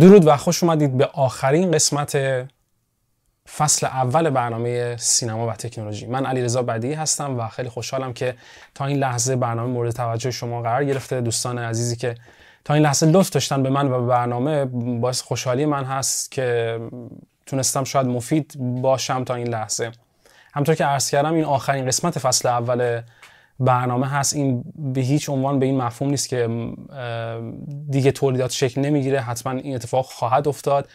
درود و خوش اومدید به آخرین قسمت فصل اول برنامه سینما و تکنولوژی. من علیرضا بدی هستم و خیلی خوشحالم که تا این لحظه برنامه مورد توجه شما قرار گرفته. دوستان عزیزی که تا این لحظه لطف داشتن به من و برنامه باعث خوشحالی من هست که تونستم شاید مفید باشم تا این لحظه. همطور که عرض کردم این آخرین قسمت فصل اول برنامه هست این به هیچ عنوان به این مفهوم نیست که دیگه تولیدات شکل نمی‌گیره. حتما این اتفاق خواهد افتاد.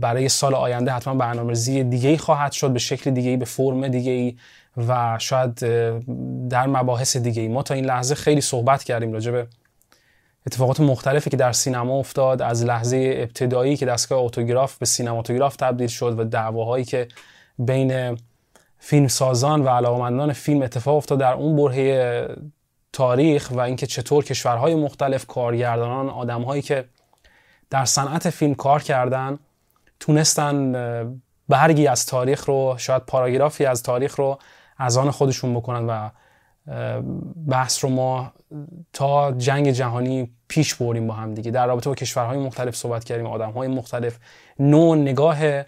برای سال آینده حتما برنامه‌ریزی دیگه ای خواهد شد به شکل دیگه ای به فرم دیگه ای و شاید در مباحث دیگه ای ما تا این لحظه خیلی صحبت کردیم راجع به اتفاقات مختلفی که در سینما افتاد از لحظه ابتدایی که دستگاه اتوگراف به سینماتوگراف تبدیل شد و دعواهایی که بین فیلم سازان و علاقمندان فیلم اتفاق افتاد در اون برهه تاریخ و اینکه چطور کشورهای مختلف کارگردانان آدمهایی که در صنعت فیلم کار کردن تونستن برگی از تاریخ رو شاید پاراگرافی از تاریخ رو از آن خودشون بکنن و بحث رو ما تا جنگ جهانی پیش بریم با هم دیگه. در رابطه با کشورهای مختلف صحبت کردیم آدمهای مختلف نوع نگاه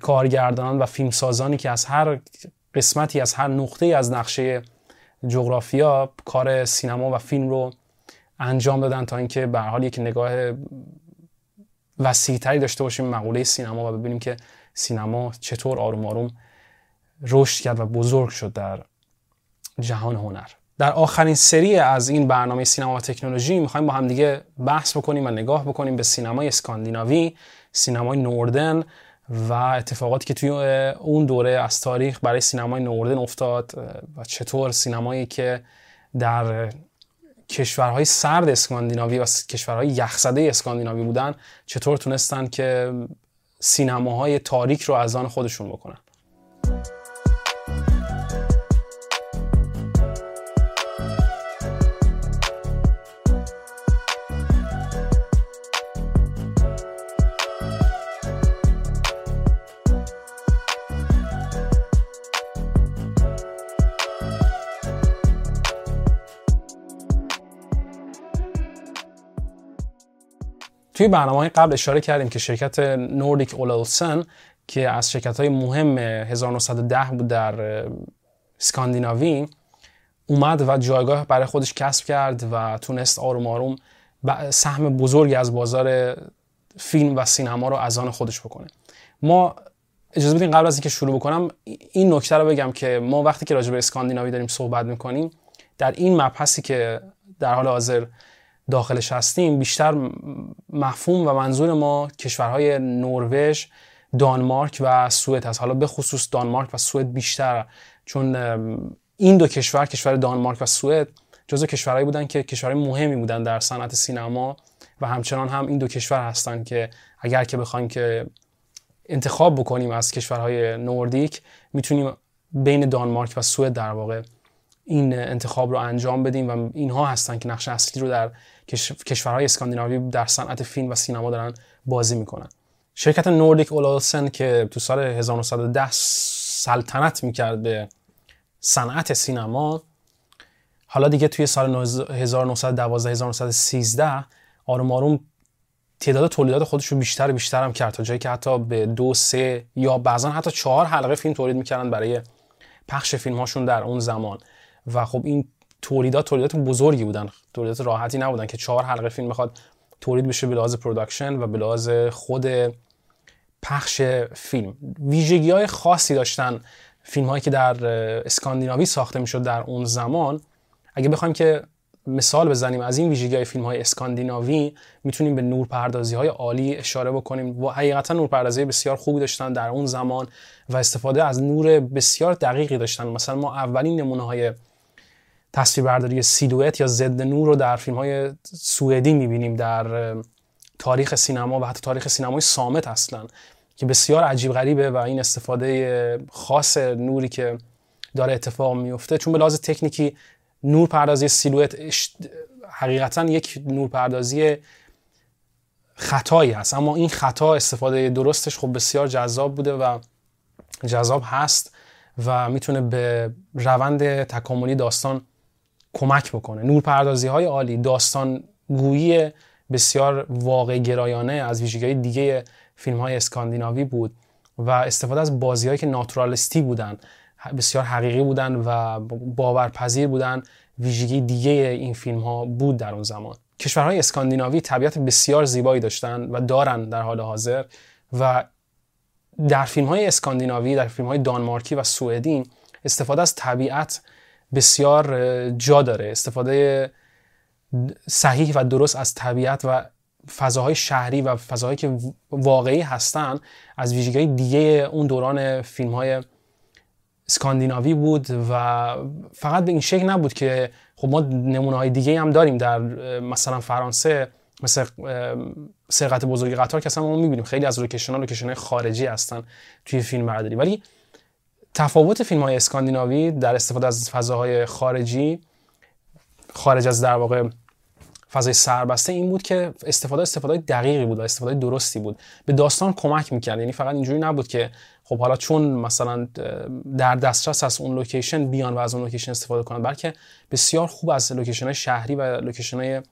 کارگردانان و فیلمسازانی که از هر قسمتی از هر نقطه از نقشه جغرافیا کار سینما و فیلم رو انجام دادن تا اینکه به حال یک نگاه وسیعتری داشته باشیم مقوله سینما و ببینیم که سینما چطور آروم آروم رشد کرد و بزرگ شد در جهان هنر. در آخرین سری از این برنامه سینما و تکنولوژی می‌خوایم با هم دیگه بحث بکنیم و نگاه بکنیم به سینمای اسکاندیناوی سینمای نوردن و اتفاقاتی که توی اون دوره از تاریخ برای سینمای نوردن افتاد و چطور سینمایی که در کشورهای سرد اسکاندیناوی و کشورهای یخزده اسکاندیناوی بودن چطور تونستن که سینماهای تاریک رو از آن خودشون بکنن؟ توی برنامه های قبل اشاره کردیم که شرکت نوردیک اولولسن که از شرکت های مهم 1910 بود در اسکاندیناوی اومد و جایگاه برای خودش کسب کرد و تونست آروم آروم سهم بزرگی از بازار فیلم و سینما رو از آن خودش بکنه. ما اجازه بدین قبل از اینکه شروع بکنم این نکته رو بگم که ما وقتی که راجع به اسکاندیناوی داریم صحبت می‌کنیم در این مبحثی که در حال حاضر داخلش هستیم بیشتر مفهوم و منظور ما کشورهای نروژ دانمارک و سوئد هست. حالا به خصوص دانمارک و سوئد بیشتر چون این دو کشور کشور دانمارک و سوئد جزو کشورهایی بودن که کشورهای مهمی بودن در صنعت سینما و همچنان هم این دو کشور هستن که اگر که بخوایم که انتخاب بکنیم از کشورهای نوردیک می‌تونیم بین دانمارک و سوئد در واقع این انتخاب رو انجام بدیم و اینها هستن که نقش اصلی رو در کشورهای اسکاندیناوی در صنعت فیلم و سینما دارن بازی می‌کنن. شرکت نوردیک اولسن که تو سال 1910 سلطنت می‌کرد به صنعت سینما حالا دیگه توی سال 1912 1913 آروم آروم تعداد تولیدات خودش رو بیشتر بیشتر هم کرد تا جایی که حتی به دو سه یا بعضا حتی چهار حلقه فیلم تولید می‌کردن برای پخش فیلم هاشون در اون زمان. و خب این تولیدات تولیدات بزرگی بودن تولیدات راحتی نبودن که چهار حلقه فیلم بخواد تولید بشه به لحاظ production و به خود پخش فیلم. ویژگی های خاصی داشتن فیلم هایی که در اسکاندیناوی ساخته می‌شد در اون زمان. اگه بخوایم که مثال بزنیم از این ویژگی های فیلم های اسکاندیناوی می‌تونیم به نورپردازی های عالی اشاره بکنیم. و حقیقتا نورپردازی بسیار خوبی داشتن در اون زمان و استفاده از نور بسیار دقیقی داشتن. مثلا ما اولین نمونه های تصویربرداری سیلویت یا ضد نور رو در فیلم های سوئدی می‌بینیم در تاریخ سینما و حتی تاریخ سینمای سامت اصلا که بسیار عجیب غریبه و این استفاده خاص نوری که داره اتفاق میفته چون به لحاظ تکنیکی نور پردازی سیلویت حقیقتا یک نور پردازی خطایی هست. اما این خطا استفاده درستش خب بسیار جذاب بوده و جذاب هست و می‌تونه به روند تکاملی داستان کمک بکنه. نورپردازی های عالی داستان گویی بسیار واقع گرایانه از ویژگی دیگه فیلم های اسکاندیناوی بود و استفاده از بازی که ناتورالیستی بودن بسیار حقیقی بودن و باورپذیر بودن ویژگی دیگه این فیلم ها بود در اون زمان. کشورهای اسکاندیناوی طبیعت بسیار زیبایی داشتن و دارن در حال حاضر و در فیلم های اسکاندیناوی در فیلم های دانمارکی و سوئدین استفاده از طبیعت بسیار جا داره. استفاده صحیح و درست از طبیعت و فضاهای شهری و فضاهایی که واقعی هستن از ویژگی دیگه اون دوران فیلم های اسکاندیناوی بود و فقط به این شکل نبود که خب ما نمونه های دیگه هم داریم در مثلا فرانسه مثل سرقت بزرگ قطار که اصلا ما می‌بینیم. خیلی از لوکیشن ها لوکیشن خارجی هستن توی فیلم برداری. ولی تفاوت فیلم های اسکاندیناوی در استفاده از فضاهای خارجی خارج از در واقع فضای سربسته این بود که استفاده استفاده دقیقی بود و استفاده درستی بود. به داستان کمک می‌کرد. یعنی فقط اینجوری نبود که خب حالا چون مثلا در دسترس از اون لوکیشن بیان و از اون لوکیشن استفاده کنند بلکه بسیار خوب از لوکیشن های شهری و لوکیشن های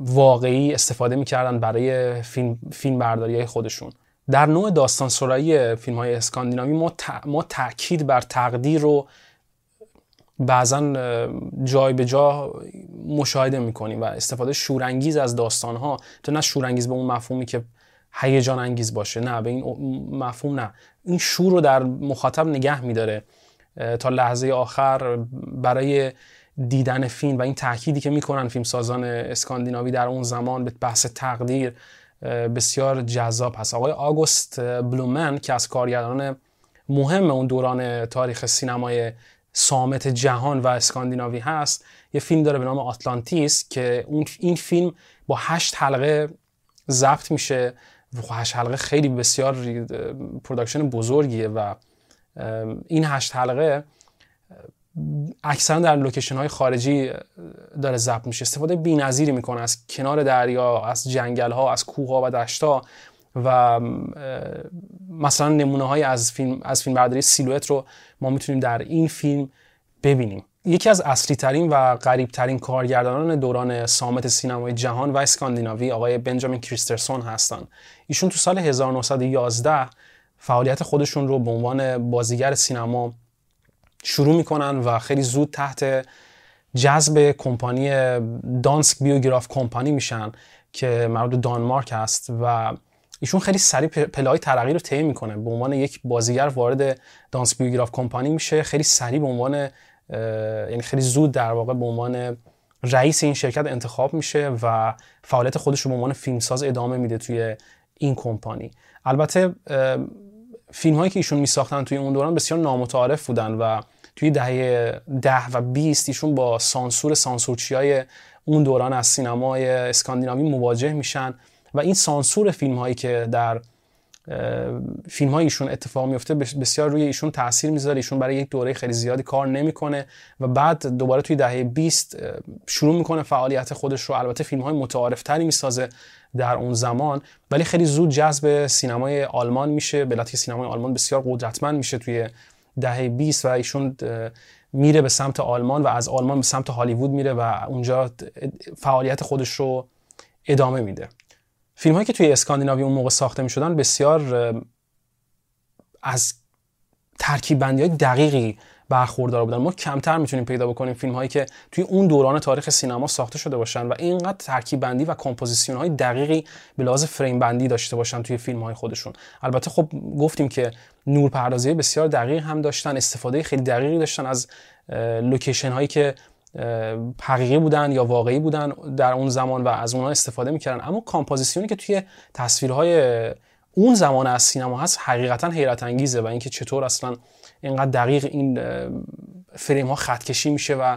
واقعی استفاده می‌کردن برای فیلم, فیلم برداری های خودشون. در نوع داستان سرایی فیلم های اسکاندیناوی ما, ما تاکید بر تقدیر رو بعضا جای به جا مشاهده می‌کنیم و استفاده شورانگیز از داستان ها تو نه شورانگیز به اون مفهومی که هیجان انگیز باشه نه به این مفهوم نه. این شور رو در مخاطب نگه میداره تا لحظه آخر برای دیدن فیلم و این تأکیدی که می‌کنن فیلم سازان اسکاندیناوی در اون زمان به بحث تقدیر بسیار جذاب هست. آقای آگوست بلومن که از کارگردان مهم اون دوران تاریخ سینمای سامت جهان و اسکاندیناوی هست یه فیلم داره به نام آتلانتیس که اون این فیلم با هشت حلقه ضبط میشه و هشت حلقه خیلی بسیار production بزرگیه و این هشت حلقه اکثرا در لوکیشن های خارجی داره ضبط میشه استفاده بی‌نظیری می‌کنه از کنار دریا از جنگل ها از کوه ها و دشت ها و مثلا نمونه های از فیلم از فیلم برداری سیلوئت رو ما می‌تونیم در این فیلم ببینیم یکی از اصلی ترین و غریب ترین کارگردانان دوران صامت سینمای جهان و اسکاندیناوی آقای بنجامین کریستنسن هستند. ایشون تو سال 1911 فعالیت خودشون رو به عنوان بازیگر سینما شروع می‌کنن و خیلی زود تحت جذب کمپانی دانسک بیوگراف کمپانی میشن که مربوط دانمارک هست و ایشون خیلی سریع پلای ترقی رو طی می‌کنه. به عنوان یک بازیگر وارد دانس بیوگراف کمپانی میشه. خیلی سریع به عنوان یعنی خیلی زود در واقع به عنوان رئیس این شرکت انتخاب میشه و فعالیت خودش رو به عنوان فیلمساز ادامه میده توی این کمپانی. البته فیلم هایی که ایشون میساختن توی اون دوران بسیار نامتعارف بودن و توی دهه ده و 20 ایشون با سانسور سانسورچی های اون دوران از سینمای اسکاندیناوی مواجه میشن و این سانسور فیلم هایی که در فیلم های ایشون اتفاق میفته بسیار روی ایشون تاثیر می‌ذاره. ایشون برای یک دوره خیلی زیادی کار نمی‌کنه و بعد دوباره توی دهه 20 شروع می‌کنه فعالیت خودش رو. البته فیلم های متعارف تری می‌سازه. در اون زمان. ولی خیلی زود جذب سینمای آلمان میشه. به که سینمای آلمان بسیار قدرتمند میشه توی دهه 20 و ایشون میره به سمت آلمان و از آلمان به سمت هالیوود میره و اونجا فعالیت خودش رو ادامه میده. فیلم هایی که توی اسکاندیناوی اون موقع ساخته می شدن بسیار از ترکیب بندی های دقیقی برخوردار بودن. ما کمتر می‌تونیم پیدا بکنیم فیلم هایی که توی اون دوران تاریخ سینما ساخته شده باشن و اینقدر ترکیب بندی و کمپوزیسیون های دقیقی به لحاظ فریم بندی داشته باشن توی فیلم های خودشون. البته خب گفتیم که نور پردازی بسیار دقیق هم داشتن استفاده خیلی دقیقی داشتن از لوکیشن هایی که حقیقی بودن یا واقعی بودن در اون زمان و از اونها استفاده می‌کردن. اما کامپوزیسیونی که توی تصویرهای اون زمان از سینما هست حقیقتا حیرت انگیزه و اینکه چطور اصلا اینقدر دقیق این فریم ها خط کشی میشه و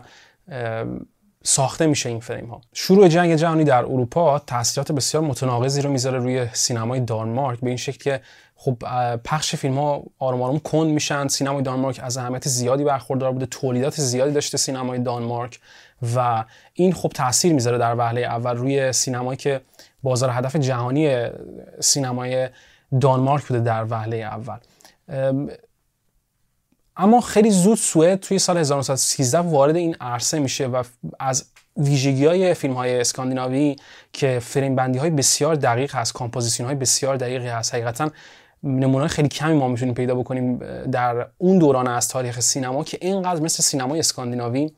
ساخته میشه این فریم ها شروع جنگ جهانی در اروپا تاثیرات بسیار متناقضی رو می‌ذاره روی سینمای دانمارک به این شکل که خب پخش فیلم ها آروم آروم کند میشن. سینمای دانمارک از اهمیت زیادی برخوردار بوده تولیدات زیادی داشته سینمای دانمارک و این خب تاثیر می‌ذاره در وهله اول روی سینمایی که بازار هدف جهانی سینمای دانمارک بوده در وهله اول. اما خیلی زود سوئد توی سال 1913 وارد این عرصه میشه و از ویژگی های فیلم های اسکاندیناوی که فریم بندی های بسیار دقیق هست composition های بسیار دقیقی هست. حقیقتا نمونه خیلی کمی ما می‌تونیم پیدا بکنیم در اون دوران از تاریخ سینما که اینقدر مثل سینمای اسکاندیناوی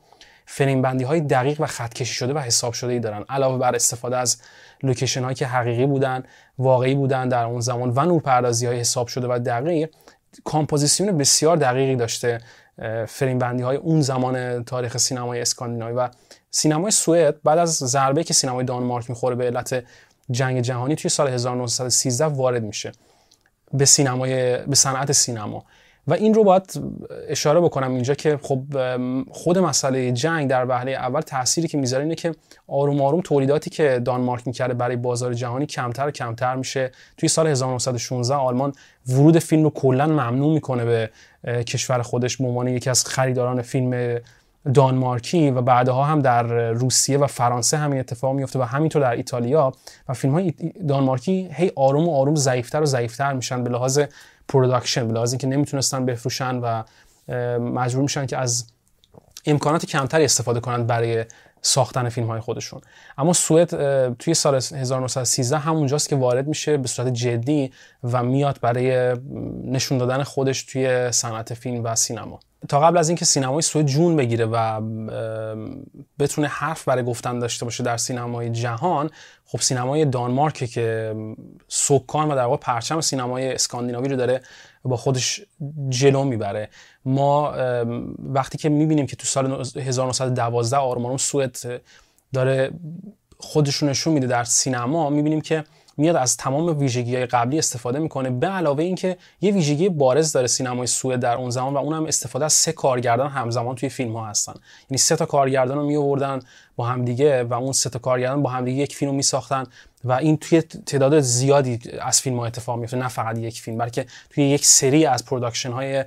فریم بندی های دقیق و خط کشی شده و حساب شده ای دارن. علاوه بر استفاده از لوکیشن هایی که حقیقی بودن واقعی بودن در اون زمان و نورپردازی های حساب شده و دقیق کامپوزیسیون بسیار دقیقی داشته فریم بندی های اون زمان تاریخ سینمای اسکاندیناوی و سینمای سوئد بعد از ضربه که سینمای دانمارک می‌خوره به علت جنگ جهانی توی سال 1913 وارد میشه به سینمای به صنعت سینما. و این رو باید اشاره بکنم اینجا که خب خود مسئله جنگ در وهله اول تأثیری که می‌ذاره اینه که آروم آروم تولیداتی که دانمارک می‌کرده برای بازار جهانی کمتر و کمتر میشه. توی سال 1916 آلمان ورود فیلم رو کلا ممنوع می‌کنه به کشور خودش به یکی از خریداران فیلم دانمارکی و بعدها هم در روسیه و فرانسه همین اتفاق میفته و همینطور در ایتالیا و فیلم های دانمارکی هی آروم و آروم ضعیفتر و ضعیفتر میشن به لحاظ production لحاظ اینکه نمی‌تونستن بفروشن و مجبور میشن که از امکانات کمتری استفاده کنند برای ساختن فیلم های خودشون. اما سوئد توی سال 1913 همونجاست که وارد میشه به صورت جدی و میاد برای نشون دادن خودش توی صنعت فیلم و سینما. تا قبل از اینکه سینمای سوئد جون بگیره و بتونه حرف برای گفتن داشته باشه در سینمای جهان خب سینمای دانمارک که سکان و در واقع پرچم سینمای اسکاندیناوی رو داره با خودش جلو می‌بره. ما وقتی که می‌بینیم که تو سال 1912 آرمانون سوئد داره خودش رو نشون میده در سینما می‌بینیم که میاد از تمام ویژگی های قبلی استفاده می‌کنه به علاوه اینکه یه ویژگی بارز داره سینمای سوئد در اون زمان و اونم استفاده از سه کارگردان همزمان توی فیلم ها هستن. یعنی سه تا کارگردان رو می آوردن با همدیگه و اون سه تا کارگردان با همدیگه یک فیلم رو میساختن و این توی تعداد زیادی از فیلم ها اتفاق میفته نه فقط یک فیلم بلکه توی یک سری از production های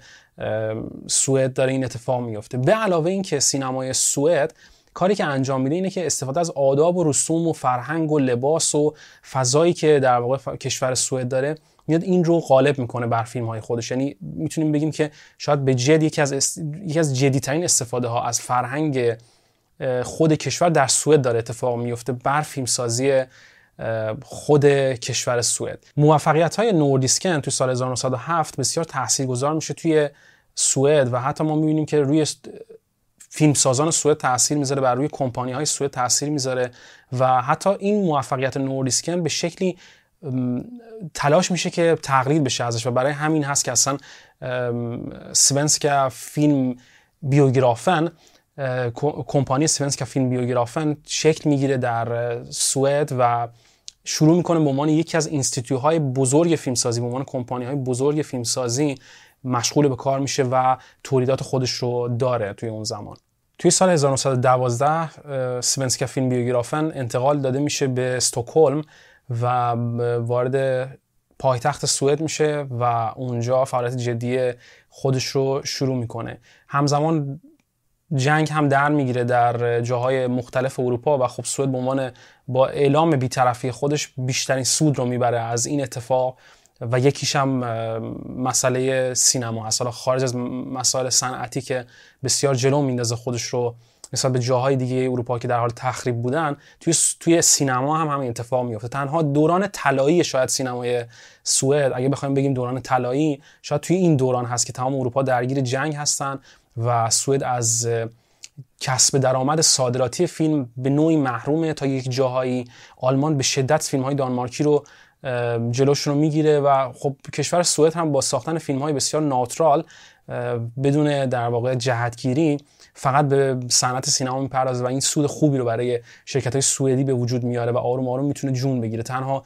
سوئد داره این اتفاق میفته به علاوه اینکه سینمای سوئد کاری که انجام میده اینه که استفاده از آداب و رسوم و فرهنگ و لباس و فضایی که در واقع کشور سوئد داره میاد این رو غالب می‌کنه بر فیلم های خودش. یعنی می‌تونیم بگیم که شاید به جد یکی از است... یکی از جدیترین استفاده ها از فرهنگ خود کشور در سوئد داره اتفاق میفته بر فیلم سازی خود کشور سوئد. موفقیت های نوردیسکن تو سال 1907 بسیار تاثیرگذار میشه توی سوئد و حتی ما می‌بینیم که روی فیلمسازان سوئد تاثیر می‌ذاره بر روی کمپانی های سوئد تاثیر می‌ذاره و حتی این موفقیت نوردیسکن به شکلی تلاش میشه که تقلید بشه ازش و برای همین هست که اصلا سونسکا فیلم بیوگرافن کمپانی سونسکا فیلم بیوگرافن شکل می‌گیره در سوئد و شروع می‌کنه به عنوان یکی از های بزرگ فیلمسازی به عنوان کمپانی های بزرگ فیلمسازی مشغول به کار میشه و تولیدات خودش رو داره توی اون زمان. توی سال 1912 سونسکا فیلم بیوگرافن انتقال داده میشه به استکهلم و وارد پایتخت سوئد میشه و اونجا فعالیت جدی خودش رو شروع می‌کنه. همزمان جنگ هم در می‌گیره در جاهای مختلف اروپا و خب سوئد به عنوان با اعلام بیطرفی خودش بیشترین سود رو می‌بره. از این اتفاق و یکیش هم مسئله سینما هست. حالا خارج از مسائل صنعتی که بسیار جلو میندازه خودش رو مثلا به جاهای دیگه اروپا که در حال تخریب بودن توی توی سینما هم همین اتفاق میفته تنها دوران طلایی شاید سینمای سوئد اگه بخوایم بگیم دوران طلایی شاید توی این دوران هست که تمام اروپا درگیر جنگ هستن و سوئد از کسب درآمد صادراتی فیلم به نوعی محرومه تا یک جاهایی آلمان به شدت فیلم های دانمارکی رو جلوشون رو می‌گیره و خب کشور سوئد هم با ساختن فیلم های بسیار ناترال بدون در واقع جهتگیری فقط به صنعت سینما می‌پردازه و این سود خوبی رو برای شرکت های سوئدی به وجود میاره و آروم آروم می‌تونه جون بگیره. تنها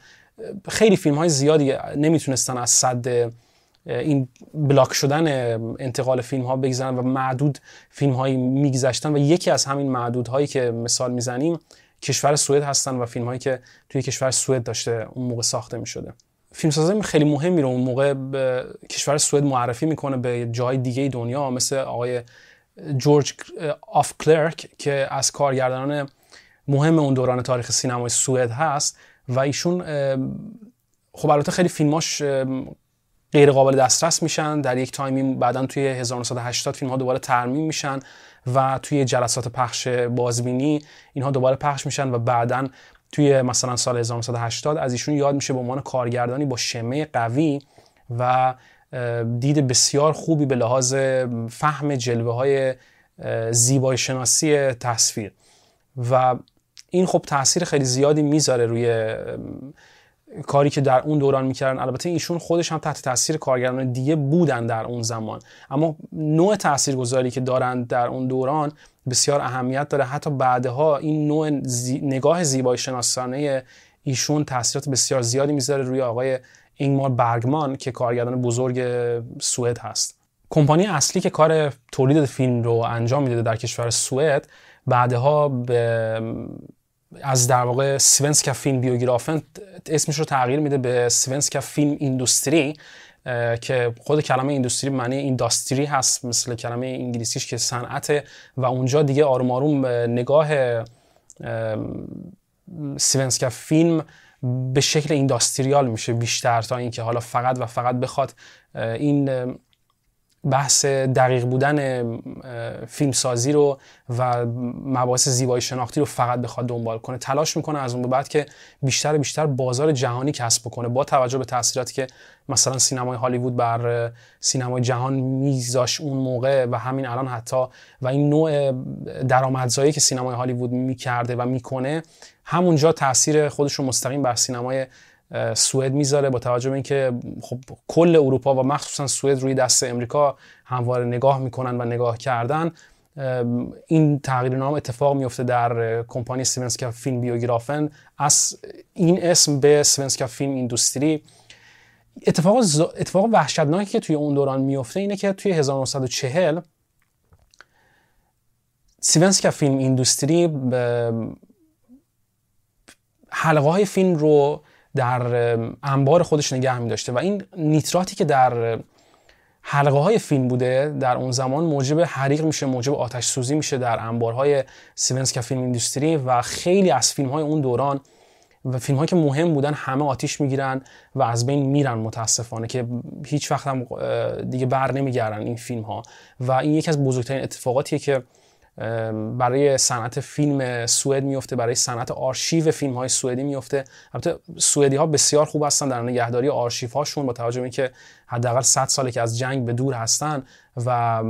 خیلی فیلم های زیادی نمی‌تونستن از صد این بلاک شدن انتقال فیلم ها بگذارن و معدود فیلم هایی میگذشتن و یکی از همین معدود هایی که مثال می‌زنیم کشور سوئد هستن و فیلم هایی که توی کشور سوئد داشته اون موقع ساخته می شده فیلمسازی خیلی مهمی رو اون موقع به کشور سوئد معرفی می‌کنه به جای دیگه دنیا مثل آقای جورج آف کلرک که از کارگردانان مهم اون دوران تاریخ سینمای سوئد هست و ایشون خب البته خیلی فیلماش غیر قابل دسترس میشن در یک time ی بعدا توی 1980 فیلم ها دوباره ترمیم میشن. و توی جلسات پخش بازبینی اینها دوباره پخش میشن و بعدا توی مثلا سال 1980 از ایشون یاد میشه به عنوان کارگردانی با شم قوی و دید بسیار خوبی به لحاظ فهم جلوه های زیبای شناسی تصویر. و این خب تاثیر خیلی زیادی می‌ذاره روی کاری که در اون دوران می‌کردن. البته ایشون خودش هم تحت تاثیر کارگردان دیگه بودن در اون زمان. اما نوع تاثیرگذاری که دارند در اون دوران بسیار اهمیت داره. حتی بعدها این نوع نگاه زیبای شناسانه ایشون تاثیرات بسیار زیادی می‌ذاره روی آقای اینگمار برگمان که کارگردان بزرگ سوئد هست. کمپانی اصلی که کار تولید فیلم رو انجام میده در کشور سوئد بعدها به از در واقع سونسکا فیلم بیوگرافن اسمش رو تغییر میده به سونسکا فیلم ایندوستری که خود کلمه ایندوستری معنی اینداستری هست مثل کلمه انگلیسیش که صنعت و اونجا دیگه آروم آروم نگاه سونسکا فیلم به شکل اینداستریال میشه بیشتر تا اینکه حالا فقط و فقط بخواد این بحث دقیق بودن فیلمسازی رو و مباحث زیبایی شناختی رو فقط بخواد دنبال کنه. تلاش می‌کنه از اون به بعد که بیشتر بیشتر بازار جهانی کسب بکنه با توجه به تاثیراتی که مثلا سینمای هالیوود بر سینمای جهان میذاش اون موقع و همین الان حتی و این نوع درآمدزایی که سینمای هالیوود می‌کرده و می‌کنه همونجا تاثیر خودش رو مستقیم بر سینمای سوئد می‌ذاره با توجه به اینکه خب کل اروپا و مخصوصا سوئد روی دست امریکا همواره نگاه می‌کنن و نگاه کردن. این تغییر نام اتفاق میفته در کمپانی سونسکا فیلم بیوگرافن. از این اسم به سونسکا فیلم ایندوستری. اتفاق ز... اتفاق وحشتناکی که توی اون دوران میفته اینه که توی 1940 سیونسکا فیلم ایندوستری حلقه های فیلم رو در انبار خودش نگه می داشته و این نیتراتی که در حلقه های فیلم بوده در اون زمان موجب حریق میشه موجب آتش سوزی میشه در انبارهای سیونسکا فیلم ایندوستری و خیلی از فیلم های اون دوران و فیلم هایی که مهم بودن همه آتیش می‌گیرن و از بین میرن متاسفانه که هیچ وقت هم دیگه بر نمیگردن این فیلم ها و این یکی از بزرگترین اتفاقاتیه که برای صنعت فیلم سوئد میفته برای صنعت آرشیو فیلم های سوئدی میفته. البته سوئدی ها بسیار خوب هستن در نگهداری آرشیو هاشون با توجه به اینکه حداقل 100 ساله که از جنگ به دور هستن و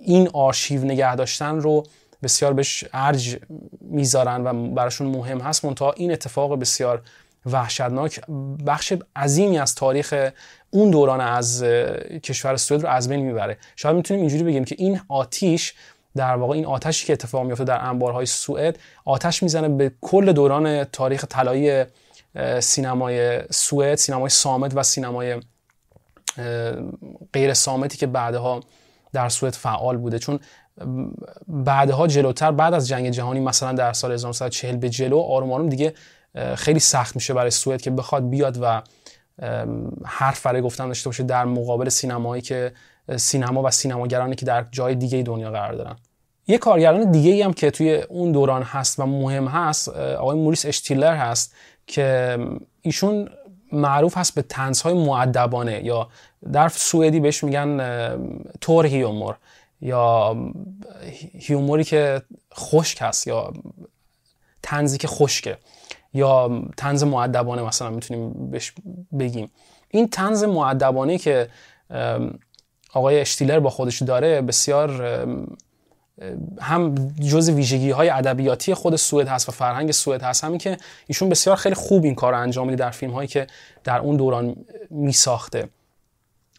این آرشیو نگه داشتن رو بسیار بهش ارج می‌ذارن و براشون مهم هست. منتها این اتفاق بسیار وحشتناک بخش عظیمی از تاریخ اون دوران از کشور سوئد رو از بین می‌بره. شاید می‌تونیم اینجوری بگیم که این آتیش در واقع این آتشی که اتفاق میفته در انبارهای سوئد آتش می‌زنه به کل دوران تاریخ طلایی سینمای سوئد سینمای سامت و سینمای غیر سامتی که بعدها در سوئد فعال بوده. چون بعدها جلوتر بعد از جنگ جهانی مثلا در سال 1940 به جلو آروم آروم دیگه خیلی سخت میشه برای سوئد که بخواد بیاد و حرف برای گفتن داشته باشه در مقابل سینمایی که سینما و سینماگرانی که در جای دیگه دنیا قرار دارن. یه کارگردان دیگه ای هم که توی اون دوران هست و مهم هست آقای موریس اشتیلر هست که ایشون معروف هست به تنزهای معدبانه یا در سوئدی بهش میگن تور هیومور یا هیوموری که خشک هست یا تنزی که خشکه یا تنز معدبانه مثلا می‌تونیم بهش بگیم. این تنز معدبانه که آقای اشتیلر با خودش داره بسیار هم جز ویژگی های ادبیاتی خود سوئد هست و فرهنگ سوئد هست. همین که ایشون بسیار خیلی خوب این کار رو انجام میده در فیلم هایی که در اون دوران می ساخته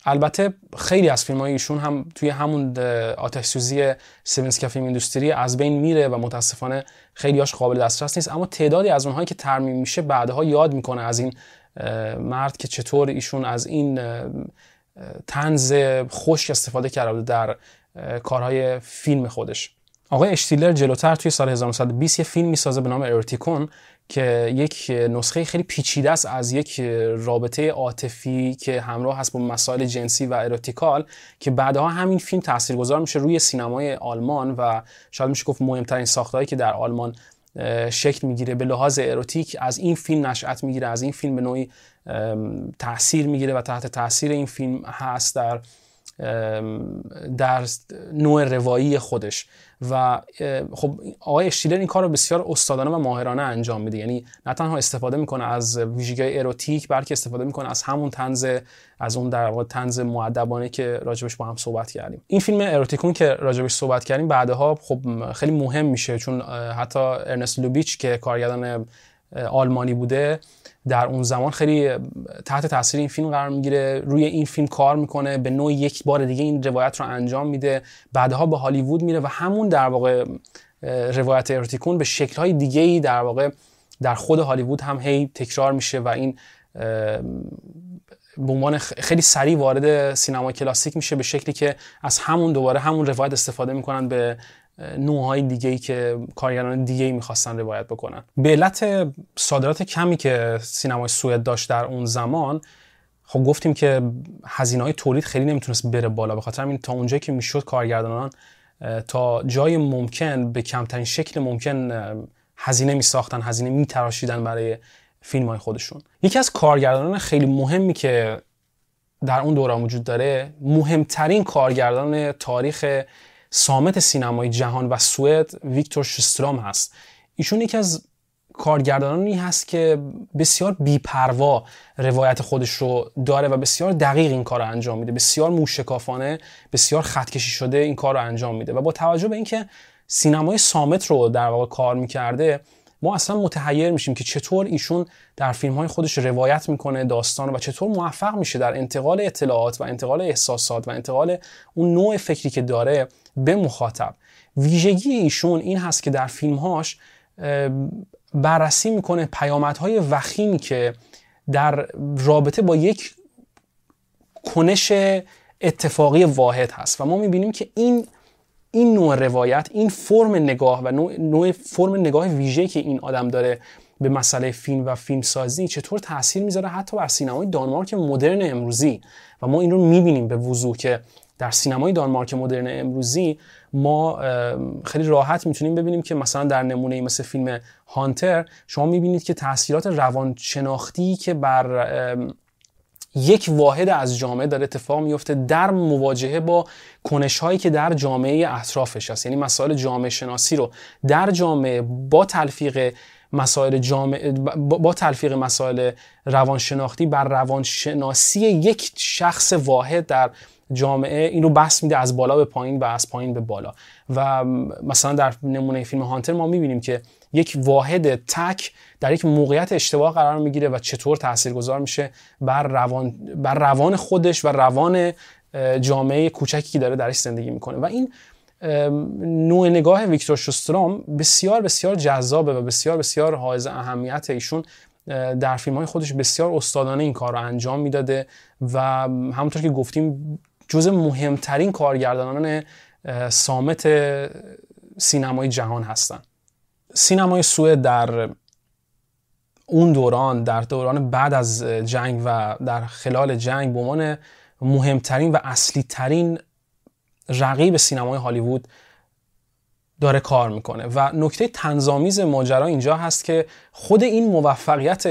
البته خیلی از فیلم های ایشون هم توی همون آتش سوزی سیونسکا فیلم ایندوستری از بین میره و متاسفانه خیلی هاش قابل دسترس نیست. اما تعدادی از اونهایی که ترمیم میشه بعدها یاد می‌کنه از این مرد که چطور ایشون از این تنز خشک استفاده کرده در کارهای فیلم خودش. آقای اشتیلر جلوتر توی سال 1920 یه فیلم می‌سازه به نام ارتیکون که یک نسخه خیلی پیچیده است از یک رابطه عاطفی که همراه هست با مسائل جنسی و اروتیکال که بعدها همین فیلم تاثیرگذار میشه روی سینمای آلمان و شاید میشه گفت مهمترین ساختهایی که در آلمان شکل می‌گیره. به لحاظ اروتیک از این فیلم نشأت می‌گیره از این فیلم به نوعی تاثیر می‌گیره و تحت تاثیر این فیلم هست. در در نوع روایی خودش. و خب آقای اشتیلر این کار رو بسیار استادانه و ماهرانه انجام میده. یعنی نه تنها استفاده می‌کنه از ویژگی اروتیک بلکه استفاده می‌کنه از همون تنز از اون در واقع تنز مؤدبانه که راجبش با هم صحبت کردیم. این فیلم اروتیکون که راجبش صحبت کردیم بعدها خب خیلی مهم میشه چون حتی ارنست لوبیچ که کارگردان آلمانی بوده در اون زمان خیلی تحت تاثیر این فیلم قرار می‌گیره. روی این فیلم کار می‌کنه به نوع یک بار دیگه این روایت رو انجام میده. بعدها به هالیوود میره و همون در واقع روایت ارتیکون به شکلهای دیگه ای در واقع در خود هالیوود هم هی تکرار میشه و این به عنوان خیلی سریع وارد سینما کلاسیک میشه به شکلی که از همون دوباره همون روایت استفاده می‌کنن به نوعهای دیگه ای که کارگران دیگه ای می‌خواستن روایت بکنن. به علت صادرات کمی که سینمای سوئد داشت در اون زمان خب گفتیم که هزینه های تولید خیلی نمی‌تونست بره بالا. به خاطر همین تا اونجایی که می‌شد کارگردانان تا جای ممکن به کمترین شکل ممکن هزینه میساختن هزینه میتراشیدن برای فیلم های خودشون. یکی از کارگردانان خیلی مهمی که در اون دوران وجود داره مهمترین کارگردان تاریخ سامت سینمای جهان و سوئد ویکتور شسترام هست. ایشون یکی از کارگردانانی هست که بسیار بیپروا روایت خودش رو داره و بسیار دقیق این کار رو انجام میده. بسیار موشکافانه بسیار خطکشی شده این کار رو انجام میده و با توجه به اینکه سینمای سامت رو در واقع کار می‌کرده ما اصلا متحیر میشیم که چطور ایشون در فیلم های خودش روایت می‌کنه داستان و چطور موفق میشه در انتقال اطلاعات و انتقال احساسات و انتقال اون نوع فکری که داره به مخاطب. ویژگی ایشون این هست که در فیلمهاش بررسی می‌کنه پیامدهای وخیمی که در رابطه با یک کنش اتفاقی واحد هست. و ما می‌بینیم که این این نوع روایت این فرم نگاه و نوع, نوع فرم نگاه ویژه که این آدم داره به مسئله فیلم و فیلم سازی چطور تاثیر می‌ذاره حتی بر سینمای دانمارک مدرن امروزی. و ما این رو می‌بینیم به وضوح که در سینمای دانمارک مدرن امروزی ما خیلی راحت می‌تونیم ببینیم که مثلا در نمونه مثل فیلم هانتر شما می‌بینید که تاثیرات روانشناختی که بر یک واحد از جامعه داره اتفاق میفته در مواجهه با کنش هایی که در جامعه اطرافش هست. یعنی مسائل جامعه شناسی رو در جامعه با تلفیق مسائل جامعه با تلفیق مسائل روانشناختی بر روانشناسی یک شخص واحد در جامعه این رو بس میده از بالا به پایین و از پایین به بالا. و مثلا در نمونه فیلم هانتر ما می‌بینیم که یک واحد تک در یک موقعیت اشتباه قرار می‌گیره و چطور تاثیرگذار میشه بر روان, بر روان خودش و روان جامعه کوچکی که داره درش زندگی می‌کنه. و این نوع نگاه ویکتور شوسترام بسیار بسیار جذابه و بسیار بسیار حائز اهمیت ایشون در فیلم های خودش بسیار استادانه این کار رو انجام می‌داده و همونطور که گفتیم جز مهمترین کارگردانان سامت سینمای جهان هستند سینمای سوئد در اون دوران در دوران بعد از جنگ و در خلال جنگ به عنوان مهمترین و اصلی ترین رقیب سینمای هالیوود داره کار می‌کنه. و نکته تنظامیز ماجرا اینجا هست که خود این موفقیت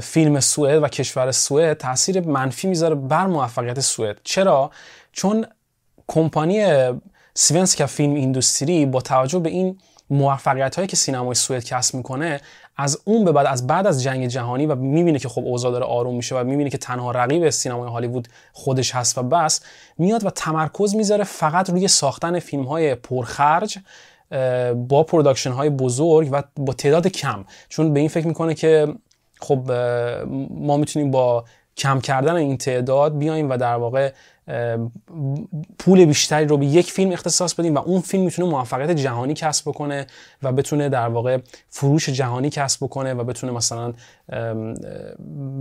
فیلم سوئد و کشور سوئد تاثیر منفی می‌ذاره بر موفقیت سوئد. چرا؟ چون کمپانی Svenska Filmindustri با توجه به این موفقیت هایی که سینمای سوئد کسب می‌کنه از اون به بعد از بعد از جنگ جهانی و می‌بینه که خب اوضاع داره آروم میشه و می‌بینه که تنها رقیب سینمای هالیوود خودش هست و بس میاد و تمرکز می‌ذاره فقط روی ساختن فیلم های پرخرج با production های بزرگ و با تعداد کم. چون به این فکر می‌کنه که خب ما می‌تونیم با کم کردن این تعداد بیایم و در واقع پول بیشتری رو به یک فیلم اختصاص بدیم و اون فیلم می‌تونه موفقیت جهانی کسب بکنه و بتونه در واقع فروش جهانی کسب بکنه و بتونه مثلا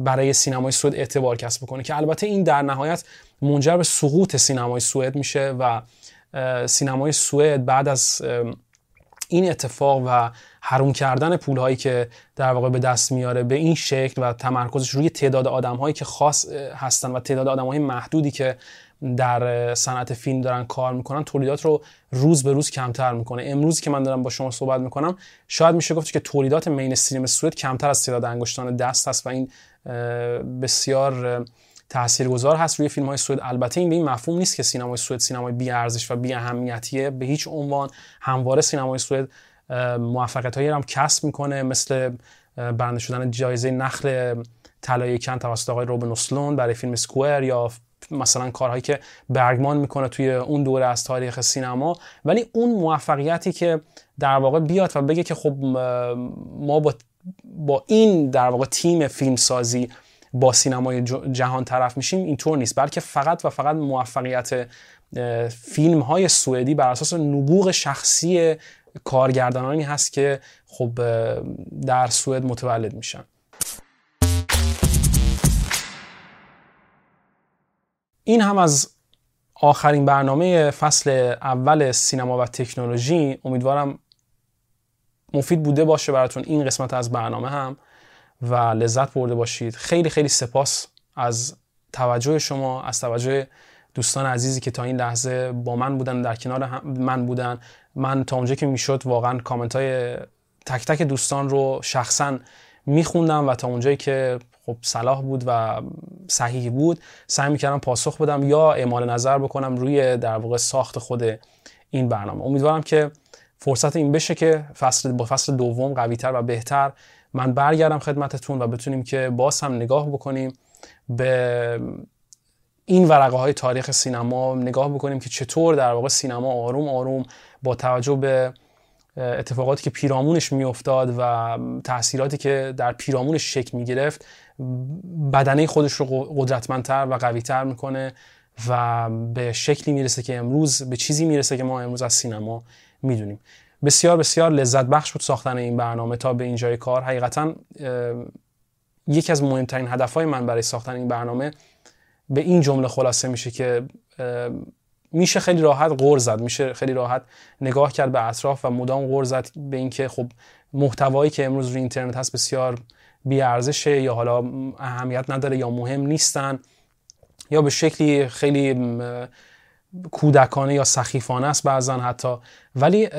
برای سینمای سوئد اعتبار کسب بکنه که البته این در نهایت منجر به سقوط سینمای سوئد میشه و سینمای سوئد بعد از این اتفاق و حروم کردن پول هایی که در واقع به دست میاره به این شکل و تمرکزش روی تعداد آدم هایی که خاص هستن و تعداد آدم های محدودی که در صنعت فیلم دارن کار می‌کنن تولیدات رو روز به روز کمتر می‌کنه. امروزی که من دارم با شما صحبت می‌کنم شاید میشه گفت که تولیدات مین استریم سوئد کمتر از تعداد انگشتان دست هست و این بسیار تاثیرگذار هست روی فیلم های سوئد. البته این به این مفهوم نیست که سینمای سوئد سینمای بی ارزش و بی اهمیتیه به هیچ عنوان. همواره سینمای سوئد موفقیت هایی هم کسب می‌کنه مثل برنده شدن جایزه نخل طلای کن توسط آقای روبن اسلون برای فیلم سکوئر یا مثلا کارهایی که برگمان می‌کنه توی اون دوره از تاریخ سینما. ولی اون موفقیتی که در واقع بیاد و بگه که خب ما با, با این در واقع تیم فیلمسازی با سینمای جهان طرف میشیم اینطور نیست. بلکه فقط و فقط موفقیت فیلم های سوئدی بر اساس نبوغ شخصی کارگردانانی هست که خب در سوئد متولد میشن. این هم از آخرین برنامه فصل اول سینما و تکنولوژی. امیدوارم مفید بوده باشه براتون این قسمت از برنامه هم و لذت برده باشید. خیلی خیلی سپاس از توجه شما از توجه دوستان عزیزی که تا این لحظه با من بودن در کنار من بودن. من تا اونجا که می‌شد واقعا کامنت های تک تک دوستان رو شخصا میخوندم و تا اونجایی که خب صلاح بود و صحیح بود سعی می‌کردم پاسخ بدم یا اعمال نظر بکنم روی در واقع ساخت خود این برنامه. امیدوارم که فرصت این بشه که فصل با فصل دوم قویتر و بهتر من برگردم خدمتتون و بتونیم که باز هم نگاه بکنیم به این ورقه های تاریخ سینما نگاه بکنیم که چطور در واقع سینما آروم آروم با توجه به اتفاقاتی که پیرامونش میافتاد و تاثیراتی که در پیرامونش شکل می‌گرفت بدنه خودش رو قدرتمندتر و قویتر می‌کنه و به شکلی می‌رسه که امروز به چیزی می‌رسه که ما امروز از سینما می‌دونیم. بسیار بسیار لذت بخش بود ساختن این برنامه تا به اینجای کار. حقیقتا یکی از مهمترین هدفهای من برای ساختن این برنامه به این جمله خلاصه میشه که میشه خیلی راحت غور زد میشه خیلی راحت نگاه کرد به اطراف و مدام غور زد به اینکه خب محتوایی که امروز روی اینترنت هست بسیار بی ارزشه یا حالا اهمیت نداره یا مهم نیستن یا به شکلی خیلی کودکانه یا سخیفانه است بعضا حتی. ولی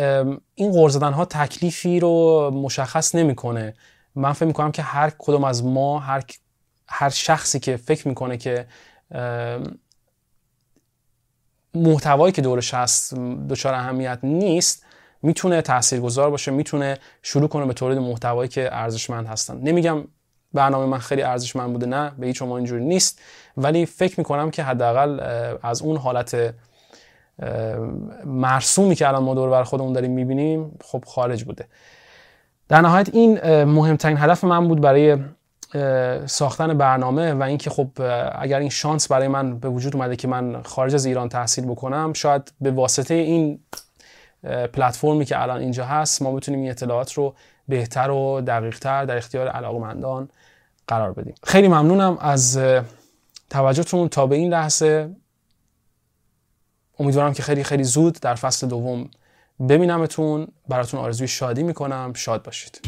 این غور زدن ها تکلیفی رو مشخص نمی‌کنه. من فکر می‌کنم که هر کدوم از ما هر هر شخصی که فکر می‌کنه که محتوایی که دورش هست دچار اهمیت نیست می‌تونه تاثیرگذار باشه می‌تونه شروع کنه به تولید محتوایی که ارزشمند هستن. نمیگم برنامه من خیلی ارزشمند بوده نه به هیچ اینجوری نیست. ولی فکر می‌کنم که حداقل از اون حالت مرسومی که الان ما دور بر خودمون داریم می‌بینیم خب خارج بوده. در نهایت این مهمترین هدف من بود برای ساختن برنامه و اینکه خب اگر این شانس برای من به وجود اومده که من خارج از ایران تحصیل بکنم شاید به واسطه این پلتفرمی که الان اینجا هست ما بتونیم این اطلاعات رو بهتر و دقیقتر در اختیار علاقمندان قرار بدیم. خیلی ممنونم از توجهتون تا به این لحظه. امیدوارم که خیلی خیلی زود در فصل دوم ببینمتون. براتون آرزوی شادی می‌کنم. شاد باشید.